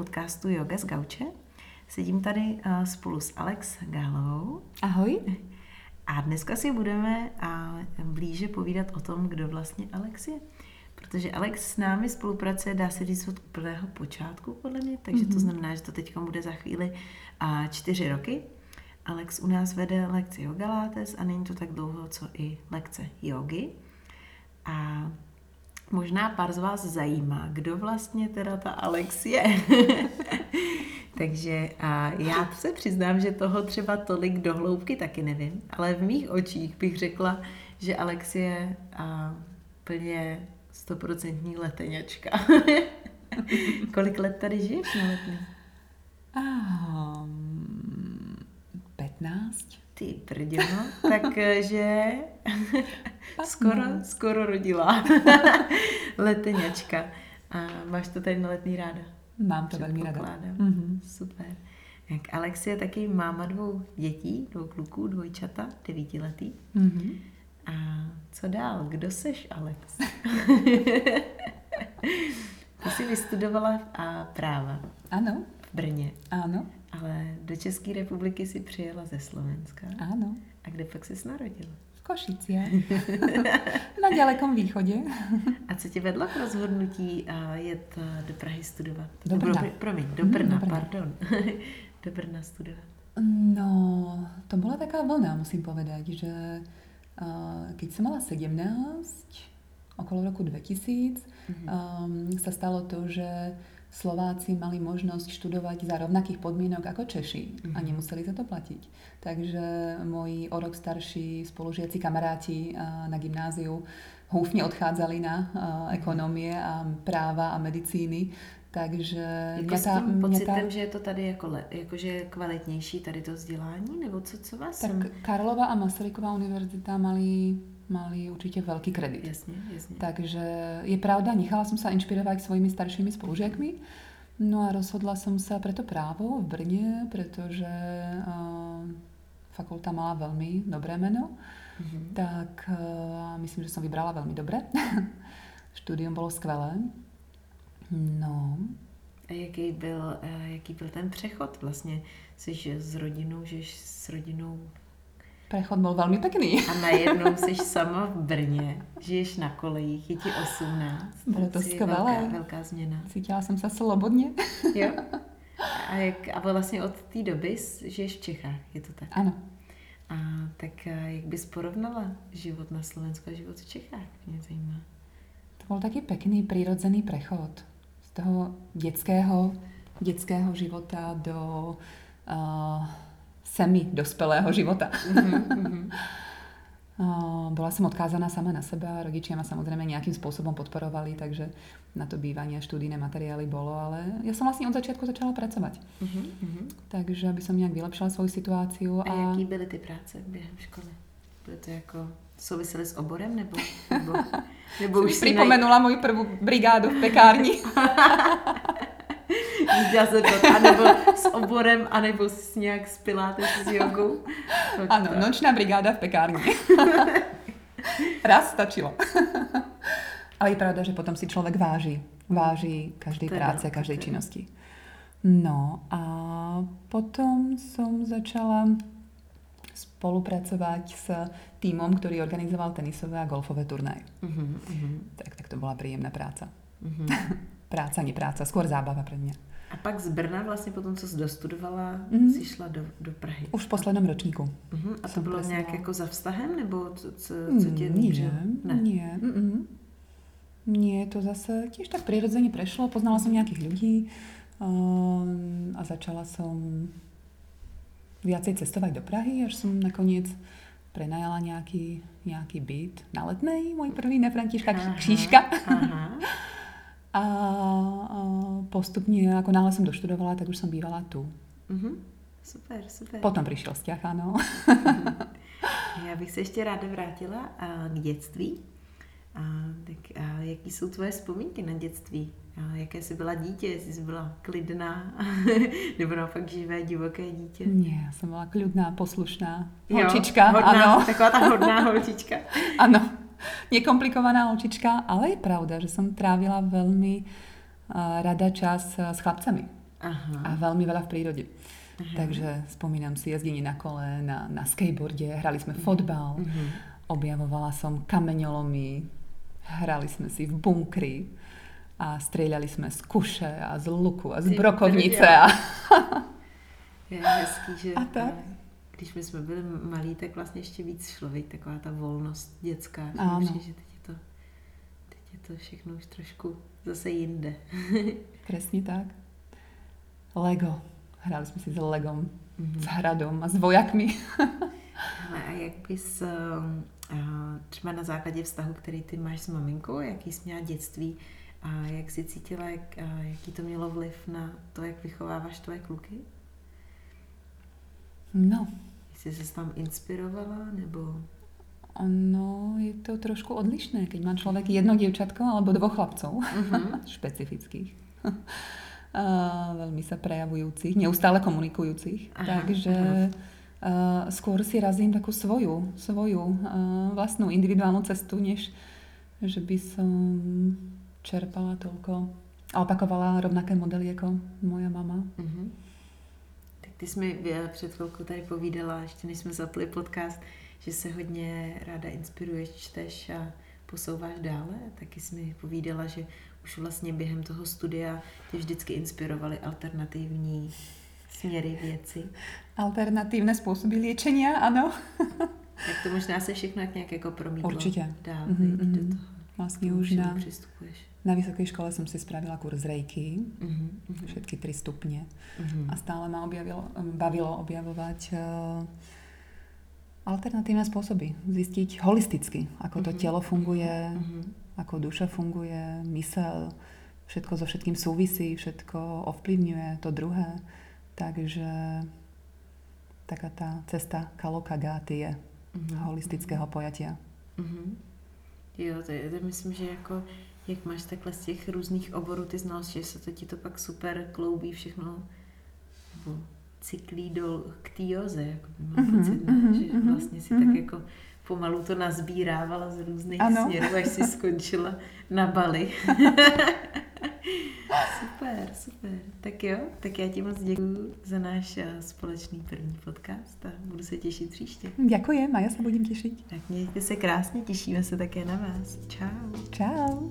podcastu Yoga z Gauče. Sedím tady uh, spolu s Alex Gálovou. Ahoj. A dneska si budeme uh, blíže povídat o tom, kdo vlastně Alex je. Protože Alex s námi spolupracuje, dá se říct, od úplného počátku, podle mě, takže mm-hmm. to mhm. znamená, že to teď bude za chvíli uh, čtyři roky. Alex u nás vede lekci Yoga Lattes a není to tak dlouho, co i lekce jogy. A Možná pár z vás zajímá, kdo vlastně teda ta Alex je. Takže a já se přiznám, že toho třeba tolik do hloubky taky nevím, ale v mých očích bych řekla, že Alex je a, plně stoprocentní leteňačka. Kolik let tady žiješ na letní? Um, 15. Ty prděno, takže skoro, skoro rodila leteňačka. A máš to tady na letní ráda? Mám to velmi ráda. Mm-hmm. Super. Jak Alex je taky máma dvou dětí, dvou kluků, dvojčata, devítiletý. Mm-hmm. A co dál? Kdo seš, Alex? Ty jsi vystudovala a práva. Ano. V Brně. Ano. Ale do České republiky si přijela ze Slovenska. Ano. A kde pak jsi narodila? V Košicích. Na dalekém východě. A co tě vedlo k rozhodnutí jet do Prahy studovat? Do Brna. Nebo, promiň, do Brna, do Brna. pardon. do Brna studovat. No, to byla taká vlna, musím povedať, že keď jsem mala 17, okolo roku 2000, mm-hmm. um, sa stalo to, že Slováci mali možnosť študovať za rovnakých podmienok ako Češi mm-hmm. a mhm. nemuseli za to platiť. Takže moji o rok starší spolužiaci kamaráti na gymnáziu húfne odchádzali na ekonomie a práva a medicíny. Takže jako s tím pocitem, ta... že je to tady jako, le, jako že je kvalitnější tady to vzdělání, nebo co, co vás Tak sem... Karlova a Masaryková univerzita mali mali určite veľký kredit. Jasne, jasne. Takže je pravda, nechala som sa inšpirovať svojimi staršími spolužiakmi. No a rozhodla som sa preto právo v Brne, pretože uh, fakulta mala veľmi dobré meno. Mm-hmm. Tak uh, myslím, že som vybrala veľmi dobre. Štúdium bolo skvelé. No. A jaký byl, jaký byl ten přechod? Vlastně jsi s rodinou, že s rodinou Prechod byl velmi pěkný. A najednou jsi sama v Brně, žiješ na kolejích, je ti 18. Bylo to skvělé. Velká, velká změna. Cítila jsem se slobodně. jo. A, jak, a vlastně od té doby žiješ v Čechách, je to tak? Ano. A tak jak bys porovnala život na Slovensku a život v Čechách? Mě zajímá. To byl taky pěkný, přírodzený přechod z toho dětského, dětského života do uh, semi dospělého života. Mm-hmm. Byla jsem odkázaná sama na sebe a rodičia ma samozřejmě nějakým způsobem podporovali, takže na to bývanie a študijné materiály bolo, ale ja som vlastne od začiatku začala pracovať. Mm-hmm. Takže aby som nejak vylepšila svoju situáciu. A, a jaký byly ty práce během školy? Byly to jako souvisely s oborem nebo, nebo, nebo už připomenula nej... moji první brigádu v pekárni. To, anebo s oborem, anebo s nějak s pilátem, s jogou. To, ano, to. nočná brigáda v pekárně. Raz stačilo. Ale je pravda, že potom si člověk váží. Váží každé práce, každé činnosti. No a potom som začala spolupracovať s týmom, ktorý organizoval tenisové a golfové turnaje. Uh-huh, Tak, tak to bola príjemná práca. Uh-huh. práca, nepráca, skôr zábava pre mňa. A pak z Brna vlastně potom, co jsi dostudovala, mm. jsi šla do, do Prahy. Už v posledním ročníku. Uh-huh. A to bylo presila. nějak jako za vztahem, nebo co, co, co tě Nie, ne. nie. Mm-mm. Nie, to zase tiež tak prirodzene prešlo. Poznala som nejakých ľudí um, a začala som viacej cestovať do Prahy, až som nakoniec prenajala nejaký, nejaký byt na Letnej, môj prvý, ne Františka Křížka. Aha. a postupně, jako náhle jsem doštudovala, tak už jsem bývala tu. Mm-hmm. Super, super. Potom přišel vzťah, ano. Já bych se ještě ráda vrátila k dětství. A, tak a jaký jsou tvoje vzpomínky na dětství? A jaké jsi byla dítě? Jestli jsi byla klidná? Nebo naopak živé, divoké dítě? Ne, já jsem byla klidná, poslušná holčička. Jo, hodná, ano. Taková ta hodná holčička. ano nekomplikovaná holčička, ale je pravda, že som trávila veľmi rada čas s chlapcami. Aha. a veľmi veľa v prírode. Aha. Takže spomínam si jazdenie na kole, na, na skateboarde, hrali sme fotbal, uh-huh. objavovala som kameňolomy, hrali sme si v bunkri a strieľali sme z kuše a z luku a z brokovnice. A... Je hezký, že a tak? Když my jsme byli malí, tak vlastně ještě víc šlo, taková ta volnost dětská. Ano. Že teď je, to, teď je to všechno už trošku zase jinde. Přesně tak. Lego. Hráli jsme si s Legom, mm-hmm. s hradom a s vojakmi. A jak bys um, třeba na základě vztahu, který ty máš s maminkou, jaký jsi měla dětství a jak jsi cítila, jak, jaký to mělo vliv na to, jak vychováváš tvoje kluky? No. Jsi se tam inspirovala, nebo... No, je to trošku odlišné, keď má človek jedno dievčatko alebo dvoch chlapcov, uh-huh. špecifických. a veľmi sa prejavujúcich, neustále komunikujúcich. Aha, Takže Uh, skôr si razím takú svoju, svoju uh, vlastnú individuálnu cestu, než že by som čerpala toľko a opakovala rovnaké modely jako moja mama. Uh-huh. Ty jsi mi před chvilkou tady povídala, ještě než jsme zapli podcast, že se hodně ráda inspiruješ, čteš a posouváš dále. Taky jsi mi povídala, že už vlastně během toho studia tě vždycky inspirovaly alternativní směry věci. Alternatívne spôsoby liečenia, ano. tak to možná se všechno jak nějak jako promítlo Určitě. dál mm-hmm. do mhm. toho. Vlastně už na, na vysoké škole jsem si spravila kurz rejky, mm-hmm. všetky tři stupně mm-hmm. a stále ma objavilo, bavilo objavovať uh, alternatívne spôsoby. Zistiť holisticky, ako to mm-hmm. telo funguje, mm-hmm. ako duša funguje, mysel, všetko so všetkým súvisí, všetko ovplyvňuje to druhé. Takže taká tá cesta kalokagáty je mm-hmm. holistického pojatia. Mm-hmm. Jo, to je, to myslím, že jako jak máš takhle z těch různých oborů ty znalosti, že se to ti to pak super kloubí všechno nebo cyklí do k té joze, jako mám mm-hmm, pocit? Mm-hmm, že mhm, vlastně si mm-hmm. tak mhm. jako pomalu to nazbírávala z různých ano. směrů, až si skončila na Bali. super, super. Tak jo, tak já ti moc děkuji za náš eh, společný první podcast a budu se těšit příště. Děkuji, a já se budím těšit. Tak mějte se krásně, těšíme se také na vás. Čau. Čau.